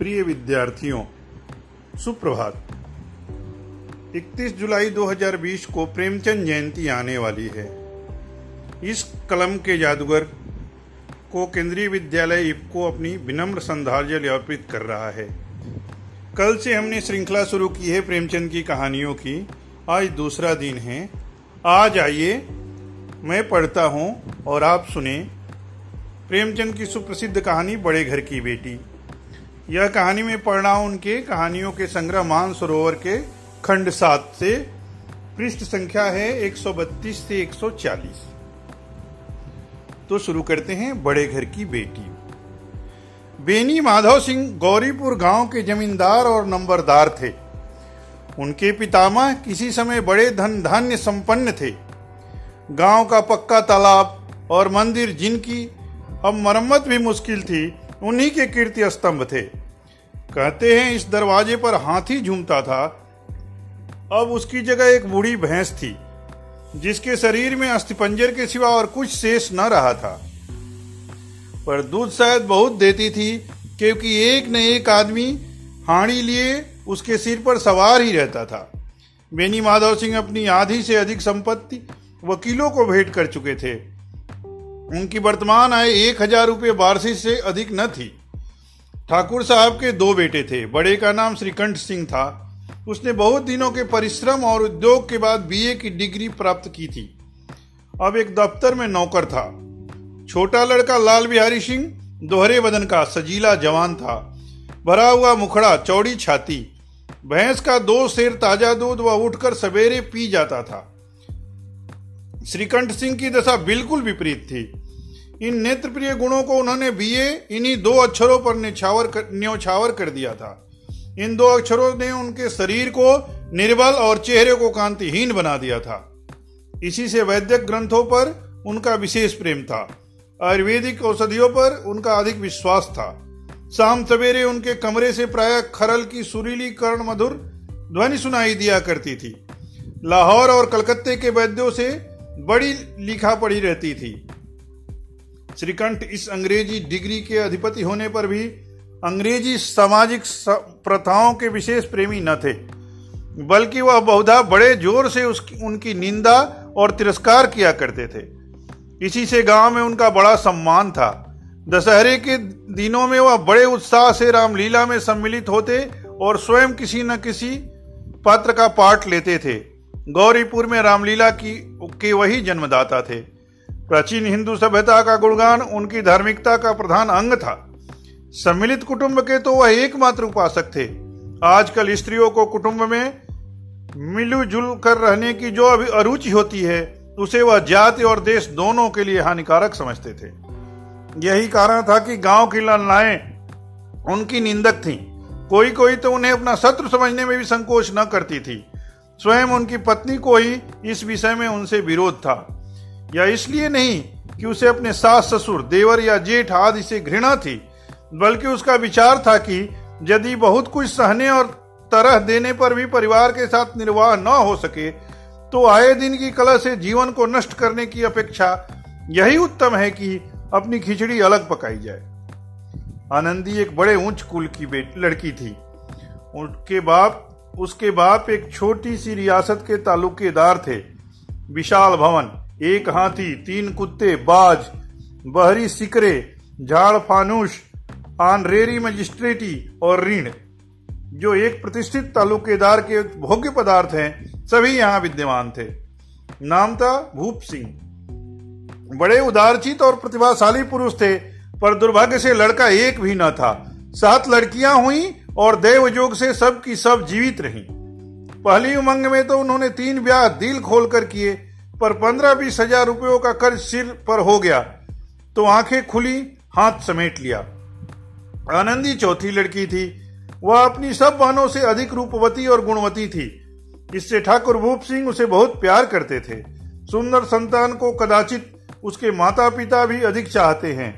प्रिय विद्यार्थियों, सुप्रभात। 31 जुलाई 2020 को प्रेमचंद जयंती आने वाली है। इस कलम के जादूगर को केंद्रीय विद्यालय इफ्को अपनी विनम्र श्रद्धांजलि अर्पित कर रहा है। कल से हमने श्रृंखला शुरू की है प्रेमचंद की कहानियों की। आज दूसरा दिन है। आज आइए मैं पढ़ता हूँ और आप सुने प्रेमचंद की सुप्रसिद्ध कहानी बड़े घर की बेटी। यह कहानी में पढ़ रहा हूँ उनके कहानियों के संग्रह मान सरोवर के खंड सात से पृष्ठ संख्या है 132 से 140 तो शुरू करते हैं बड़े घर की बेटी। बेनी माधव सिंह गौरीपुर गाँव के जमींदार और नंबरदार थे। उनके पितामह किसी समय बड़े धन धान्य संपन्न थे। गाँव का पक्का तालाब और मंदिर जिनकी अब मरम्मत भी मुश्किल थी उन्हीं के कीर्ति स्तंभ थे। कहते हैं, इस दरवाजे पर हाथी झूमता था। अब उसकी जगह एक बूढ़ी भैंस थी, जिसके शरीर में अस्थिपंजर के सिवा और कुछ शेष न रहा था। पर दूध शायद बहुत देती थी, क्योंकि एक न एक आदमी हाड़ी लिए उसके सिर पर सवार ही रहता था। बेनी माधव सिंह अपनी आधी से अधिक संपत्ति वकीलों को भेंट कर चुके थे। उनकी वर्तमान आय एक हज़ार रुपये वार्षिक से अधिक न थी। ठाकुर साहब के दो बेटे थे। बड़े का नाम श्रीकंठ सिंह था। उसने बहुत दिनों के परिश्रम और उद्योग के बाद बीए की डिग्री प्राप्त की थी। अब एक दफ्तर में नौकर था। छोटा लड़का लाल बिहारी सिंह, दोहरे बदन का सजीला जवान था। भरा हुआ मुखड़ा, चौड़ी छाती, भैंस का दो शेर ताज़ा दूध वह उठकर सवेरे पी जाता था। श्रीकंठ सिंह की दशा बिल्कुल विपरीत थी। इन नेत्र प्रिय गुणों को उन्होंने बीए इन्हीं दो अक्षरों पर निछावर कर, न्यौछावर कर दिया था। इन दो अक्षरों ने उनके शरीर को निर्बल और चेहरे को कांतिहीन बना दिया था। इसी से वैद्यक ग्रंथों पर उनका विशेष प्रेम था। आयुर्वेदिक औषधियों पर उनका अधिक विश्वास था। शाम सवेरे उनके कमरे से प्राय खरल की सुरीली कर्ण मधुर ध्वनि सुनाई दिया करती थी। लाहौर और कलकत्ते के वैद्यों से बड़ी लिखा पड़ी रहती थी। श्रीकंठ इस अंग्रेज़ी डिग्री के अधिपति होने पर भी अंग्रेज़ी सामाजिक प्रथाओं के विशेष प्रेमी न थे, बल्कि वह बहुधा बड़े ज़ोर से उसकी उनकी निंदा और तिरस्कार किया करते थे। इसी से गाँव में उनका बड़ा सम्मान था। दशहरे के दिनों में वह बड़े उत्साह से रामलीला में सम्मिलित होते और स्वयं किसी न किसी पात्र का पाठ लेते थे। गौरीपुर में रामलीला की के वही जन्मदाता थे। प्राचीन हिंदू सभ्यता का गुणगान उनकी धार्मिकता का प्रधान अंग था। सम्मिलित कुटुंब के तो वह एकमात्र उपासक थे। आजकल स्त्रियों को कुटुंब में मिलजुल कर रहने की जो अभी अरुचि होती है, उसे वह जाति और देश दोनों के लिए हानिकारक समझते थे। यही कारण था कि गाँव की लड़नाएँ उनकी निंदक थीं। कोई कोई तो उन्हें अपना शत्रु समझने में भी संकोच न करती थी। स्वयं उनकी पत्नी को ही इस विषय में उनसे विरोध था। या इसलिए नहीं कि उसे अपने सास ससुर, देवर या जेठ आदि से घृणा थी, बल्कि उसका विचार था कि यदि बहुत कुछ सहने और तरह देने पर भी परिवार के साथ निर्वाह न हो सके तो आए दिन की कला से जीवन को नष्ट करने की अपेक्षा यही उत्तम है कि अपनी खिचड़ी अलग पकाई जाए। आनंदी एक बड़े ऊंच कुल की लड़की थी। उनके बाप, उसके बाप एक छोटी सी रियासत के तालुकेदार थे, विशाल भवन। एक हाथी, तीन कुत्ते, बाज, बहरी सिकरे, झाड़ फानूश, आनरेरी मजिस्ट्रेटी और ऋण। जो एक प्रतिष्ठित तालुकेदार के भोग्य पदार्थ हैं, सभी यहाँ विद्यमान थे। नाम था भूप सिंह। बड़े उदारचित और प्रतिभाशाली पुरुष थे, पर दुर्भाग्य से लड़का एक भी न था। सात लड़कियाँ हुई और देवजोग से सब की सब जीवित रहीं। पहली उमंग में तो उन्होंने तीन ब्याह दिल खोलकर किए पर पंद्रह बीस हज़ार रुपयों का कर्ज सिर पर हो गया तो आँखें खुली, हाथ समेट लिया। आनंदी चौथी लड़की थी। वह अपनी सब बहनों से अधिक रूपवती और गुणवती थी। इससे ठाकुर भूप सिंह उसे बहुत प्यार करते थे। सुंदर संतान को कदाचित उसके माता पिता भी अधिक चाहते हैं।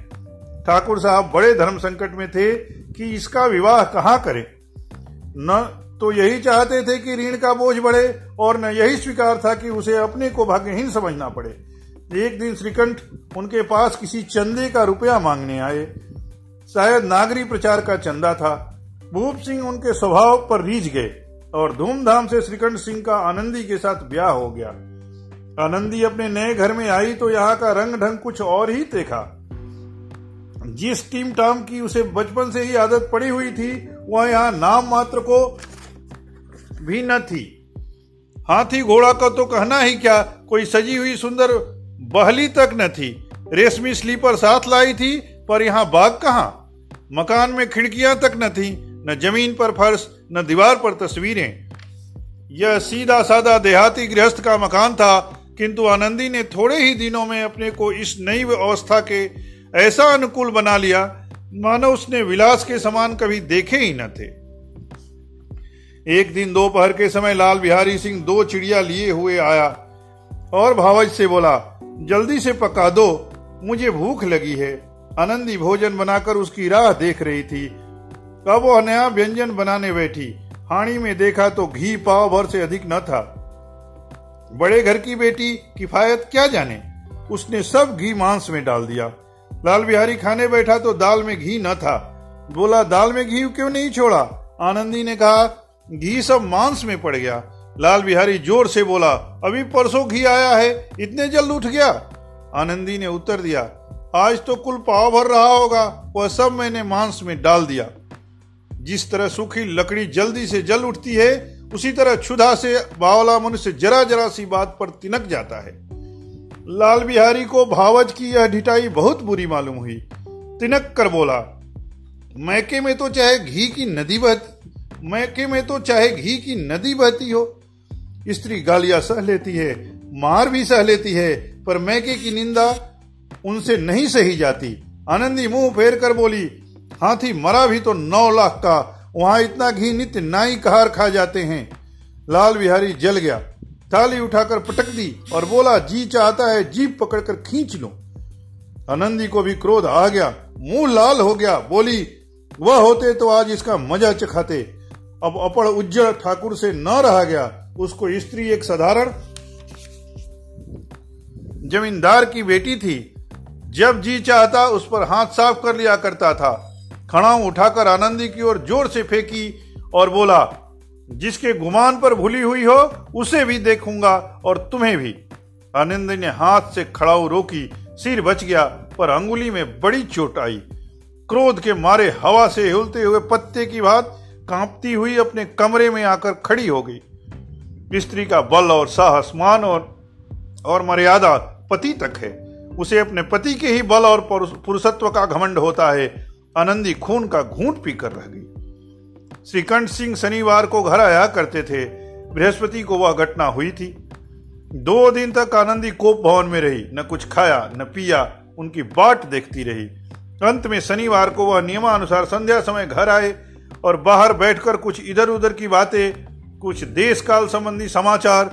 ठाकुर साहब बड़े धर्म संकट में थे कि इसका विवाह कहाँ करें। न तो यही चाहते थे कि ऋण का बोझ बढ़े और न यही स्वीकार था कि उसे अपने को भाग्यहीन समझना पड़े। एक दिन श्रीकंठ उनके पास किसी चंदे का रुपया मांगने आए। शायद नागरी प्रचार का चंदा था। भूप सिंह उनके स्वभाव पर रीझ गए और धूमधाम से श्रीकंठ सिंह का आनंदी के साथ ब्याह हो गया। आनंदी अपने नए घर में आई तो यहाँ का रंग ढंग कुछ और ही देखा। जिस टीम टाम की उसे बचपन से ही आदत पड़ी हुई थी, वह यहाँ नाम मात्र को भी न थी। हाथी घोड़ा का तो कहना ही क्या, कोई सजी हुई सुंदर बहली तक न थी। रेशमी स्लीपर साथ लाई थी, पर यहाँ बाग कहा? मकान में खिड़कियाँ तक न थी, न ज़मीन पर फर्श, न दीवार पर तस्वीरें। यह सीधा साधा देहाती गृहस्थ का मकान था, किंतु आनंदी ने थोड़े ही दिनों में अपने को इस नई अवस्था के ऐसा अनुकूल बना लिया, मानो उसने विलास के समान कभी देखे ही न थे। एक दिन दोपहर के समय लाल बिहारी सिंह दो चिड़िया लिए हुए आया और भावज से बोला, जल्दी से पका दो, मुझे भूख लगी है। आनंदी भोजन बनाकर उसकी राह देख रही थी। तब वो नया व्यंजन बनाने बैठी। हाणी में देखा तो घी पाव भर से अधिक न था। बड़े घर की बेटी किफायत क्या जाने? उसने सब घी मांस में डाल दिया। लाल बिहारी खाने बैठा तो दाल में घी न था। बोला, दाल में घी क्यों नहीं छोड़ा? आनंदी ने कहा घी सब मांस में पड़ गया। लाल बिहारी ज़ोर से बोला, अभी परसों घी आया है, इतने जल्द उठ गया? आनंदी ने उत्तर दिया, आज तो कुल पाव भर रहा होगा, वह सब मैंने मांस में डाल दिया। जिस तरह सूखी लकड़ी जल्दी से जल उठती है, उसी तरह क्षुधा से बावला मनुष्य जरा जरा सी बात पर तिनक जाता है। लाल बिहारी को भावज की यह ढिटाई बहुत बुरी मालूम हुई। तिनक कर बोला, मैके में तो चाहे घी की नदी बहती मैके में तो चाहे घी की नदी बहती हो, स्त्री गालियाँ सह लेती है, मार भी सह लेती है, पर मैके की निंदा उनसे नहीं सही जाती। आनंदी मुँह फेर कर बोली, हाथी मरा भी तो नौ लाख का, वहाँ इतना घी नित्य नाई कहार खा जाते हैं। लाल बिहारी जल गया। थाली उठाकर पटक दी और बोला, जी चाहता है जीप पकड़कर खींच लो। आनंदी को भी क्रोध आ गया। मुँह लाल हो गया। बोली, वह होते तो आज इसका मज़ा चखाते। अब अपड़ उज्जवल ठाकुर से न रहा गया, उसको स्त्री एक साधारण जमींदार की बेटी थी। जब जी चाहता, उस पर हाथ साफ़ कर लिया करता था। खड़ाऊ उठाकर आनंदी की ओर ज़ोर से फेंकी और बोला, जिसके गुमान पर भूली हुई हो, उसे भी देखूँगा और तुम्हें भी। आनंदी ने हाथ से खड़ाऊ रोकी, सिर बच गया, पर अंगुली में बड़ी चोट आई। क्रोध के मारे हवा से हिलते हुए पत्ते की बात कांपती हुई अपने कमरे में आकर खड़ी हो गई। स्त्री का बल और साहस, मान और और मर्यादा पति तक है। उसे अपने पति के ही बल और पुरुषत्व का घमंड होता है। आनंदी खून का घूंट पीकर रह गई। श्रीकंठ सिंह शनिवार को घर आया करते थे। बृहस्पति को वह घटना हुई थी। दो दिन तक आनंदी कोप भवन में रही। न कुछ खाया, न पिया, उनकी बाट देखती रही। अंत में शनिवार को वह नियमानुसार संध्या समय घर आए। और बाहर बैठकर कुछ इधर उधर की बातें, कुछ देश काल संबंधी समाचार,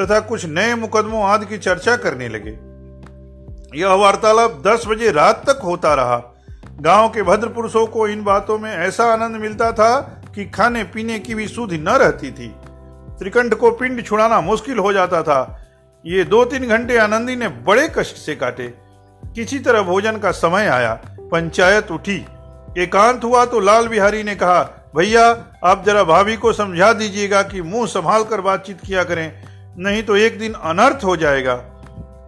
तथा कुछ नए मुकदमों आदि की चर्चा करने लगे। यह वार्तालाप दस बजे रात तक होता रहा। गाँव के भद्र पुरुषों को इन बातों में ऐसा आनंद मिलता था कि खाने पीने की भी सुधि न रहती थी। त्रिकंठ को पिंड छुड़ाना मुश्किल हो जाता था। ये दो तीन घंटे आनंदी ने बड़े कष्ट से काटे। किसी तरह भोजन का समय आया, पंचायत उठी। एकांत हुआ तो लाल बिहारी ने कहा, भैया, आप जरा भाभी को समझा दीजिएगा कि मुँह संभाल कर बातचीत किया करें, नहीं तो एक दिन अनर्थ हो जाएगा।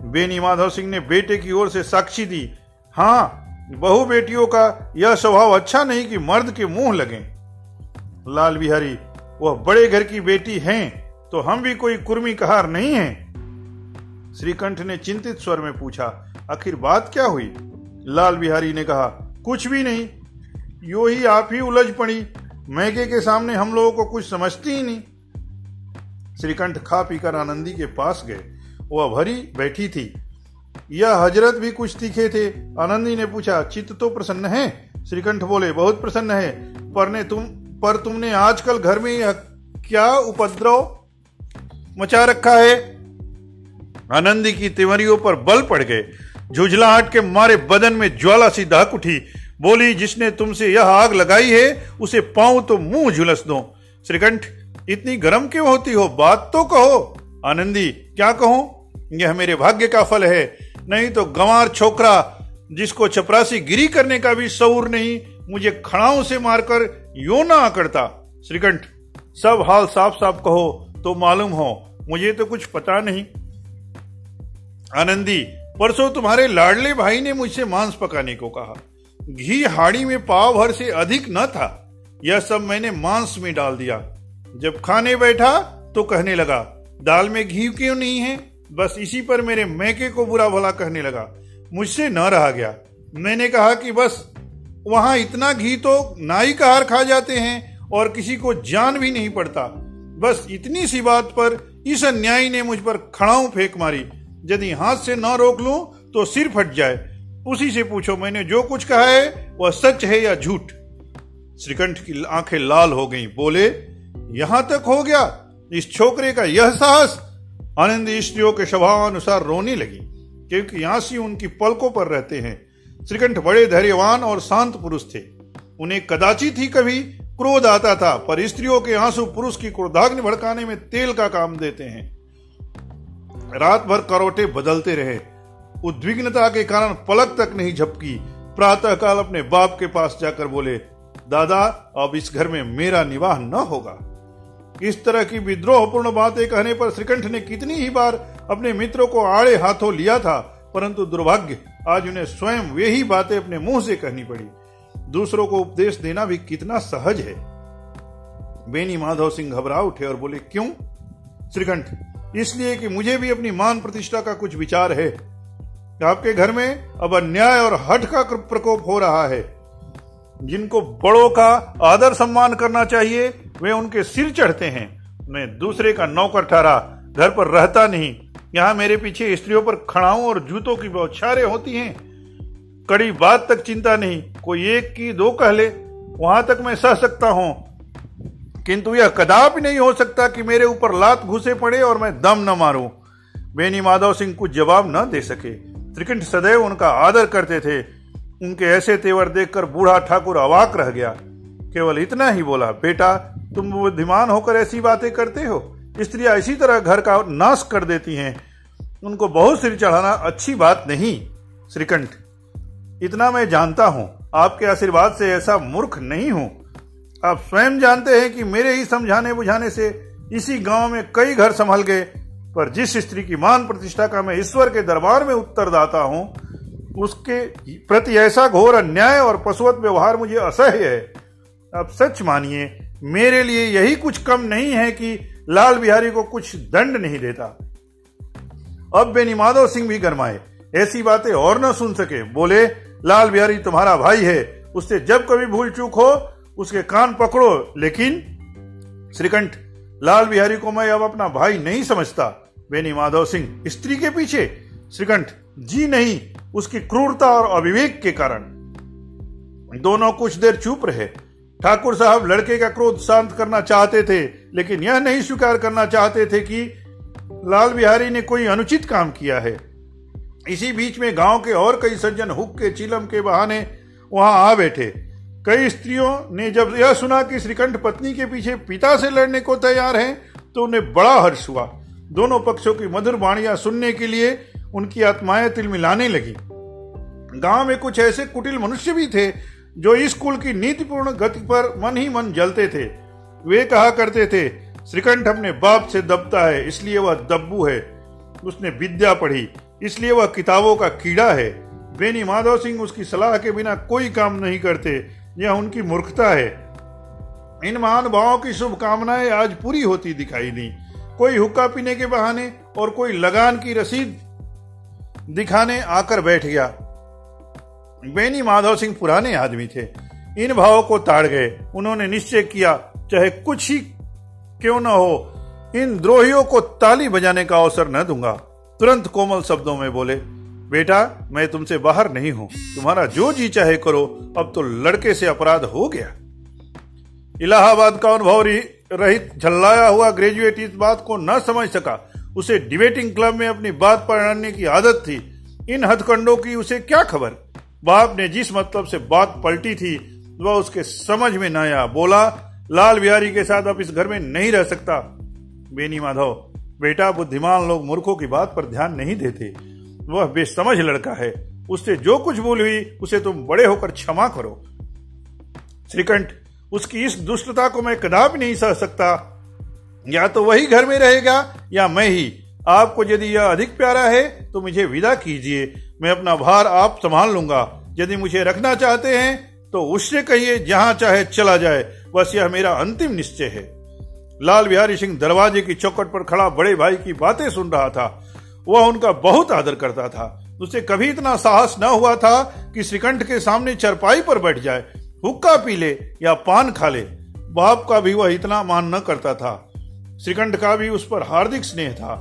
बेनी माधव सिंह ने बेटे की ओर से साक्षी दी हाँ बहु बेटियों का यह स्वभाव अच्छा नहीं कि मर्द के मुँह लगे। लाल बिहारी, वह बड़े घर की बेटी हैं तो हम भी कोई कुर्मी कहार नहीं हैं। श्रीकंठ ने चिंतित स्वर में पूछा, आखिर बात क्या हुई? लाल बिहारी ने कहा, कुछ भी नहीं यो ही आप ही उलझ पड़ी। मैके के सामने हम लोगों को कुछ समझती ही नहीं। श्रीकंठ खा पीकर आनंदी के पास गए। वह भरी बैठी थी। यह हज़रत भी कुछ तीखे थे। आनंदी ने पूछा, चित्त तो प्रसन्न है? श्रीकंठ बोले, बहुत प्रसन्न है। पर ने तुम, पर तुमने आजकल घर में क्या उपद्रव मचा रखा है? आनंदी की तिवरियों पर बल पड़ गए। झुझलाहट के मारे बदन में ज्वाला सी दाक उठी। बोली, जिसने तुमसे यह आग लगाई है, उसे पाऊँ तो मुँह झुलस दो। श्रीकंठ, इतनी गर्म क्यों होती हो? बात तो कहो। आनंदी, क्या कहूँ? यह मेरे भाग्य का फल है। नहीं तो गंवार छोकरा, जिसको चपरासी गिरी करने का भी शऊर नहीं, मुझे खड़ाओं से मारकर यो ना आकड़ता। श्रीकंठ, सब हाल साफ़ साफ़ कहो तो मालूम हो, मुझे तो कुछ पता नहीं। आनंदी, परसों तुम्हारे लाडले भाई ने मुझसे मांस पकाने को कहा। घी हाड़ी में पाव भर से अधिक न था। यह सब मैंने मांस में डाल दिया। जब खाने बैठा तो कहने लगा, दाल में घी क्यों नहीं है? बस इसी पर मेरे मैके को बुरा भला कहने लगा। मुझसे न रहा गया। मैंने कहा कि बस, वहाँ इतना घी तो नाई का हार खा जाते हैं और किसी को जान भी नहीं पड़ता। बस इतनी सी बात पर इस अन्यायी ने मुझ पर खड़ाऊ फेंक मारी। यदि हाथ से न रोक लूँ तो सिर फट जाए। उसी से पूछो, मैंने जो कुछ कहा है, वह सच है या झूठ? श्रीकंठ की आँखें लाल हो गईं। बोले, यहाँ तक हो गया। इस छोकरे का यह साहस आनंद स्त्रियों के स्वभाव अनुसार रोने लगी, क्योंकि सी उनकी पलकों पर रहते हैं। श्रीकंठ बड़े धैर्यवान और शांत पुरुष थे। उन्हें कदाचित ही कभी क्रोध आता था, पर स्त्रियों के आँसू पुरुष की क्रोधाग्नि भड़काने में तेल का काम देते हैं। रात भर करोटे बदलते रहे। उद्विग्नता के कारण पलक तक नहीं झपकी। प्रातः काल अपने बाप के पास जाकर बोले, दादा, अब इस घर में मेरा निवाह न होगा। इस तरह की विद्रोहपूर्ण बातें कहने पर श्रीकंठ ने कितनी ही बार अपने मित्रों को आड़े हाथों लिया था, परंतु दुर्भाग्य, आज उन्हें स्वयं वे ही बातें अपने मुँह से कहनी पड़ी। दूसरों को उपदेश देना भी कितना सहज है। बेनी माधव सिंह घबरा उठे और बोले, क्यों? श्रीकंठ, इसलिए कि मुझे भी अपनी मान प्रतिष्ठा का कुछ विचार है। आपके घर में अब अन्याय और हट का प्रकोप हो रहा है। जिनको बड़ों का आदर सम्मान करना चाहिए, वे उनके सिर चढ़ते हैं। मैं दूसरे का नौकर ठहरा, घर पर रहता नहीं। यहाँ मेरे पीछे स्त्रियों पर खड़ाऊ और जूतों की बौछारें होती हैं। कड़ी बात तक चिंता नहीं। कोई एक की दो कह ले वहाँ तक मैं सह सकता हूँ। किंतु यह कदापि नहीं हो सकता कि मेरे ऊपर लात घुसे पड़े और मैं दम न मारूं। बेनी माधव सिंह कुछ जवाब न दे सके। त्रिकंठ सदैव उनका आदर करते थे। उनके ऐसे तेवर देखकर बूढ़ा ठाकुर अवाक रह गया। केवल इतना ही बोला, बेटा, तुम बुद्धिमान होकर ऐसी बातें करते हो? स्त्रियाँ इसी तरह घर का नाश कर देती हैं। उनको बहुत सिर चढ़ाना अच्छी बात नहीं, श्रीकंठ। इतना मैं जानता हूँ, आपके आशीर्वाद से ऐसा मूर्ख नहीं हूँ। आप स्वयं जानते हैं कि मेरे ही समझाने बुझाने से इसी गाँव में कई घर संभल गए। पर जिस स्त्री की मान प्रतिष्ठा का मैं ईश्वर के दरबार में उत्तरदाता हूँ, उसके प्रति ऐसा घोर अन्याय और पशुवत व्यवहार मुझे असह्य है। अब सच मानिए, मेरे लिए यही कुछ कम नहीं है कि लाल बिहारी को कुछ दंड नहीं देता। अब बेनी माधव सिंह भी गरमाए। ऐसी बातें और न सुन सके। बोले, लाल बिहारी तुम्हारा भाई है। उससे जब कभी भूल चूक हो, उसके कान पकड़ो। लेकिन, श्रीकंठ, लाल बिहारी को मैं अब अपना भाई नहीं समझता। बेनी माधव सिंह, स्त्री के पीछे। श्रीकंठ, जी नहीं, उसकी क्रूरता और अविवेक के कारण। दोनों कुछ देर चुप रहे। ठाकुर साहब लड़के का क्रोध शांत करना चाहते थे, लेकिन यह नहीं स्वीकार करना चाहते थे कि लाल बिहारी ने कोई अनुचित काम किया है। इसी बीच में गाँव के और कई सज्जन हुक के चिलम के बहाने वहाँ आ बैठे। कई स्त्रियों ने जब यह सुना कि श्रीकंठ पत्नी के पीछे पिता से लड़ने को तैयार हैं तो उन्हें बड़ा हर्ष हुआ। दोनों पक्षों की मधुर वाणियाँ सुनने के लिए उनकी आत्माएँ तिलमिलाने लगी। गाँव में कुछ ऐसे कुटिल मनुष्य भी थे जो इस कुल की नीतिपूर्ण गति पर मन ही मन जलते थे। वे कहा करते थे, श्रीकंठ अपने बाप से दबता है, इसलिए वह दब्बू है। उसने विद्या पढ़ी, इसलिए वह किताबों का कीड़ा है। बेनी माधव सिंह उसकी सलाह के बिना कोई काम नहीं करते, यह उनकी मूर्खता है। इन महानुभावों की शुभकामनाएँ आज पूरी होती दिखाई दी। कोई हुक्का पीने के बहाने और कोई लगान की रसीद दिखाने आकर बैठ गया। बेनी माधव सिंह पुराने आदमी थे। इन भावों को ताड़ गए। उन्होंने निश्चय किया, चाहे कुछ ही क्यों न हो, इन द्रोहियों को ताली बजाने का अवसर न दूँगा। तुरंत कोमल शब्दों में बोले, बेटा, मैं तुमसे बाहर नहीं हूँ। तुम्हारा जो जी चाहे करो। अब तो लड़के से अपराध हो गया। इलाहाबाद का अनुभव रहित झल्लाया हुआ ग्रेजुएट इस बात को न समझ सका। उसे डिबेटिंग क्लब में अपनी बात पढ़ाने की आदत थी। इन हथकंडों की उसे क्या खबर? बाप ने जिस मतलब से बात पलटी थी, वह उसके समझ में न आया। बोला, लाल बिहारी के साथ अब इस घर में नहीं रह सकता। बेनी माधव, बेटा, बुद्धिमान लोग मूर्खों की बात पर ध्यान नहीं देते। वह बेसमझ लड़का है। उससे जो कुछ भूल हुई, उसे तुम बड़े होकर क्षमा करो। श्रीकंठ उसकी इस दुष्टता को मैं कदापि नहीं सह सकता। या तो वही घर में रहेगा, या मैं ही। आपको यदि यह अधिक प्यारा है तो मुझे विदा कीजिए। मैं अपना भार आप संभाल लूँगा। यदि मुझे रखना चाहते हैं तो उससे कहिए, जहाँ चाहे चला जाए। बस यह मेरा अंतिम निश्चय है। लाल बिहारी सिंह दरवाजे की चौकट पर खड़ा बड़े भाई की बातें सुन रहा था। वह उनका बहुत आदर करता था। उसे कभी इतना साहस न हुआ था कि श्रीकंठ के सामने चरपाई पर बैठ जाए। हुक्का पी ले या पान खा ले, बाप का भी वह इतना मान न करता था। श्रीकंठ का भी उस पर हार्दिक स्नेह था।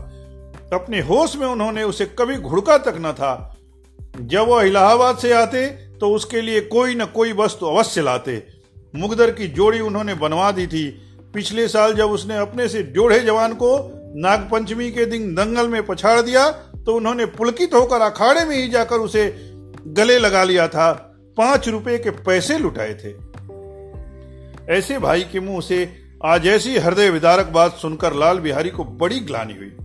अपने होश में उन्होंने उसे कभी घुड़का तक न था। जब वह इलाहाबाद से आते तो उसके लिए कोई न कोई वस्तु अवश्य लाते। मुगदर की जोड़ी उन्होंने बनवा दी थी। पिछले साल जब उसने अपने से जोड़े जवान को नागपंचमी के दिन दंगल में पछाड़ दिया तो उन्होंने पुलकित होकर अखाड़े में ही जाकर उसे गले लगा लिया था। पाँच रुपए के पैसे लुटाए थे। ऐसे भाई के मुँह से आज ऐसी हृदय विदारक बात सुनकर लाल बिहारी को बड़ी ग्लानी हुई।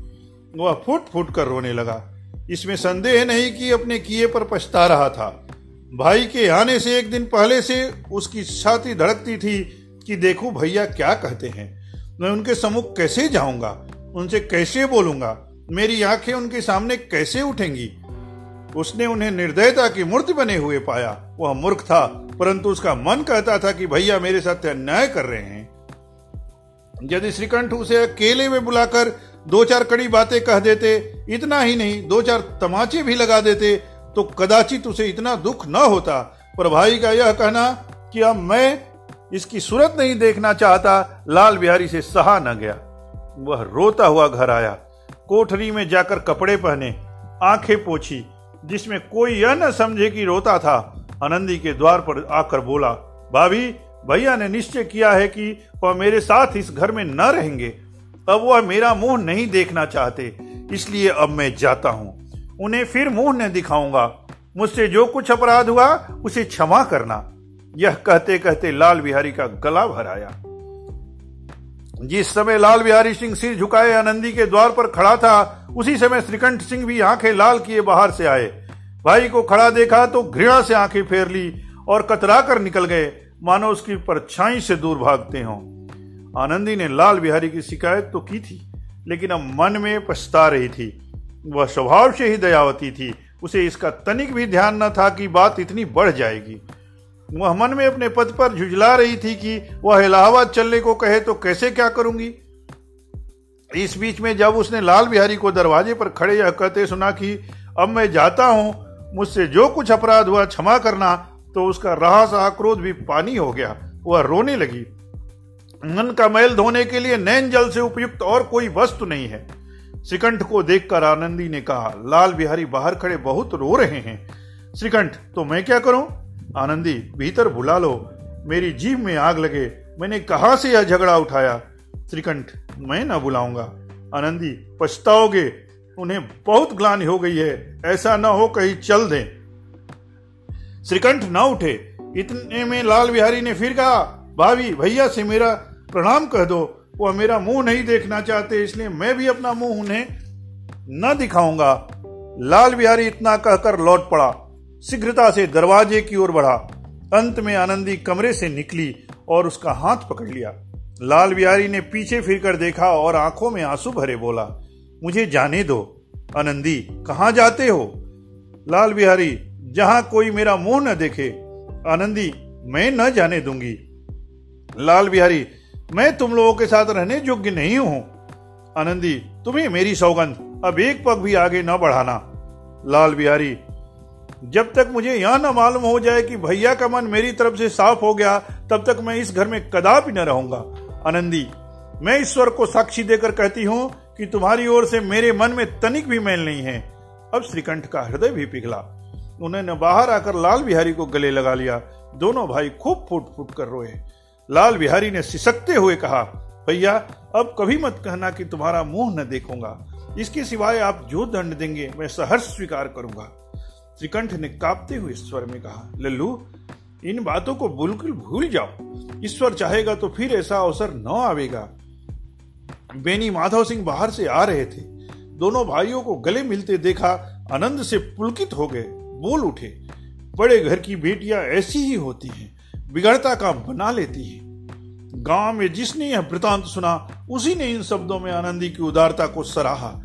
वह फुट फूट कर रोने लगा। इसमें संदेह नहीं कि अपने किए पर पछता रहा था। भाई के आने से एक दिन पहले से उसकी छाती धड़कती थी कि देखो भैया क्या कहते हैं। मैं उनके सम्मुख कैसे जाऊँगा? उनसे कैसे बोलूँगा? मेरी आँखें उनके सामने कैसे उठेंगी? उसने उन्हें निर्दयता की मूर्ति बने हुए पाया। वह मूर्ख था, परंतु उसका मन कहता था कि भैया मेरे साथ अन्याय कर रहे हैं। यदि श्रीकंठ उसे अकेले में बुलाकर दो चार कड़ी बातें कह देते, इतना ही नहीं, दो चार तमाचे भी लगा देते तो कदाचित उसे इतना दुख न होता। पर भाई का यह कहना कि अब मैं इसकी सूरत नहीं देखना चाहता, लाल बिहारी से सहा न गया। वह रोता हुआ घर आया। कोठरी में जाकर कपड़े पहने, आँखें पोछी जिसमें कोई यह न समझे कि रोता था, आनंदी के द्वार पर आकर बोला, भाभी, भैया ने निश्चय किया है कि वह मेरे साथ इस घर में न रहेंगे। अब वह मेरा मुँह नहीं देखना चाहते, इसलिए अब मैं जाता हूँ। उन्हें फिर मुँह न दिखाऊँगा। मुझसे जो कुछ अपराध हुआ, उसे क्षमा करना। यह कहते कहते लाल बिहारी का गला भर आया। जिस समय लाल बिहारी सिंह सिर झुकाए, आनंदी के द्वार पर खड़ा था, उसी समय श्रीकंठ सिंह भी आँखें लाल किए बाहर से आए। भाई को खड़ा देखा तो घृणा से आँखें फेर ली और कतरा कर निकल गए। मानो उसकी परछाई से दूर भागते हों। आनंदी ने लाल बिहारी की शिकायत तो की थी, लेकिन अब मन में पछता रही थी। वह स्वभाव से ही दयावती थी। उसे इसका तनिक भी ध्यान न था कि बात इतनी बढ़ जाएगी। वह मन में अपने पद पर झुझला रही थी कि वह इलाहाबाद चलने को कहे तो कैसे क्या करूँगी? इस बीच में जब उसने लाल बिहारी को दरवाजे पर खड़े यह कहते सुना कि, अब मैं जाता हूँ, मुझसे जो कुछ अपराध हुआ क्षमा करना तो उसका रहा सा क्रोध भी पानी हो गया। वह रोने लगी। मन का मैल धोने के लिए नैन जल से उपयुक्त और कोई वस्तु नहीं है। श्रीकंठ को देखकर आनंदी ने कहा, लाल बिहारी बाहर खड़े बहुत रो रहे हैं। श्रीकंठ तो मैं क्या करूँ? आनंदी, भीतर बुला लो। मेरी जीव में आग लगे। मैंने कहा से यह झगड़ा उठाया? श्रीकंठ मैं ना बुलाऊँगा। आनंदी, पछताओगे? उन्हें बहुत ग्लानी हो गई है। ऐसा न हो कहीं चल दें। श्रीकंठ न उठे। इतने में लाल बिहारी ने फिर कहा, भाभी, भैया से मेरा प्रणाम कह दो। वह मेरा मुँह नहीं देखना चाहते, इसलिए मैं भी अपना मुँह उन्हें न दिखाऊँगा। लाल बिहारी इतना कहकर लौट पड़ा। शीघ्रता से दरवाजे की ओर बढ़ा। अंत में आनंदी कमरे से निकली और उसका हाथ पकड़ लिया। लाल बिहारी ने पीछे फिरकर देखा और आँखों में आँसू भरे बोला, मुझे जाने दो। आनंदी, कहा जाते हो? लाल बिहारी, जहाँ कोई मेरा मुँह न देखे। आनंदी, मैं न जाने दूँगी। लाल बिहारी, मैं तुम लोगों के साथ रहने योग्य नहीं हूँ। आनंदी, तुम्हें मेरी सौगंध। अब एक पग भी आगे न बढ़ाना। लाल बिहारी जब तक मुझे यह न मालूम हो जाए कि भैया का मन मेरी तरफ़ से साफ़ हो गया, तब तक मैं इस घर में कदापि न रहूँगा। आनंदी, मैं ईश्वर को साक्षी देकर कहती हूँ कि तुम्हारी ओर से मेरे मन में तनिक भी मैल नहीं है। अब श्रीकंठ का हृदय भी पिघला। उन्होंने बाहर आकर लाल बिहारी को गले लगा लिया। दोनों भाई खूब फूट फूट कर रोए। लाल बिहारी ने सिसकते हुए कहा, भैया, अब कभी मत कहना कि तुम्हारा मुँह न देखूँगा। इसके सिवाय आप जो दंड देंगे, मैं सहर्ष स्वीकार करूँगा। श्रीकंठ ने कांपते हुए स्वर में कहा, लल्लू, इन बातों को बिल्कुल भूल जाओ। ईश्वर चाहेगा तो फिर ऐसा अवसर न आवेगा। बेनी माधव सिंह बाहर से आ रहे थे। दोनों भाइयों को गले मिलते देखा आनंद से पुलकित हो गए। बोल उठे, बड़े घर की बेटियाँ ऐसी ही होती हैं, बिगड़ता काम बना लेती है। गाँव में जिसने यह वृतांत सुना, उसी ने इन शब्दों में आनंदी की उदारता को सराहा।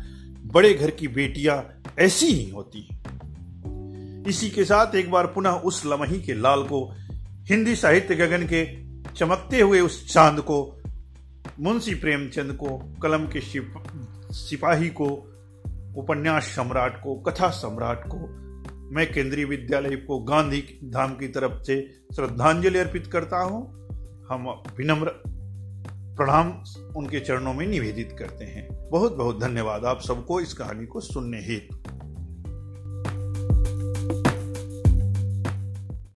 बड़े घर की बेटियाँ ऐसी ही होती इसी के साथ एक बार पुनः उस लमही के लाल को हिंदी साहित्य गगन के चमकते हुए उस चाँद को, मुंशी प्रेमचंद को, कलम के सिपाही को, उपन्यास सम्राट को, कथा सम्राट को, मैं केंद्रीय विद्यालय को गांधी धाम की तरफ़ से श्रद्धांजलि अर्पित करता हूँ। हम विनम्र प्रणाम उनके चरणों में निवेदित करते हैं। बहुत बहुत धन्यवाद आप सबको इस कहानी को सुनने हेतु।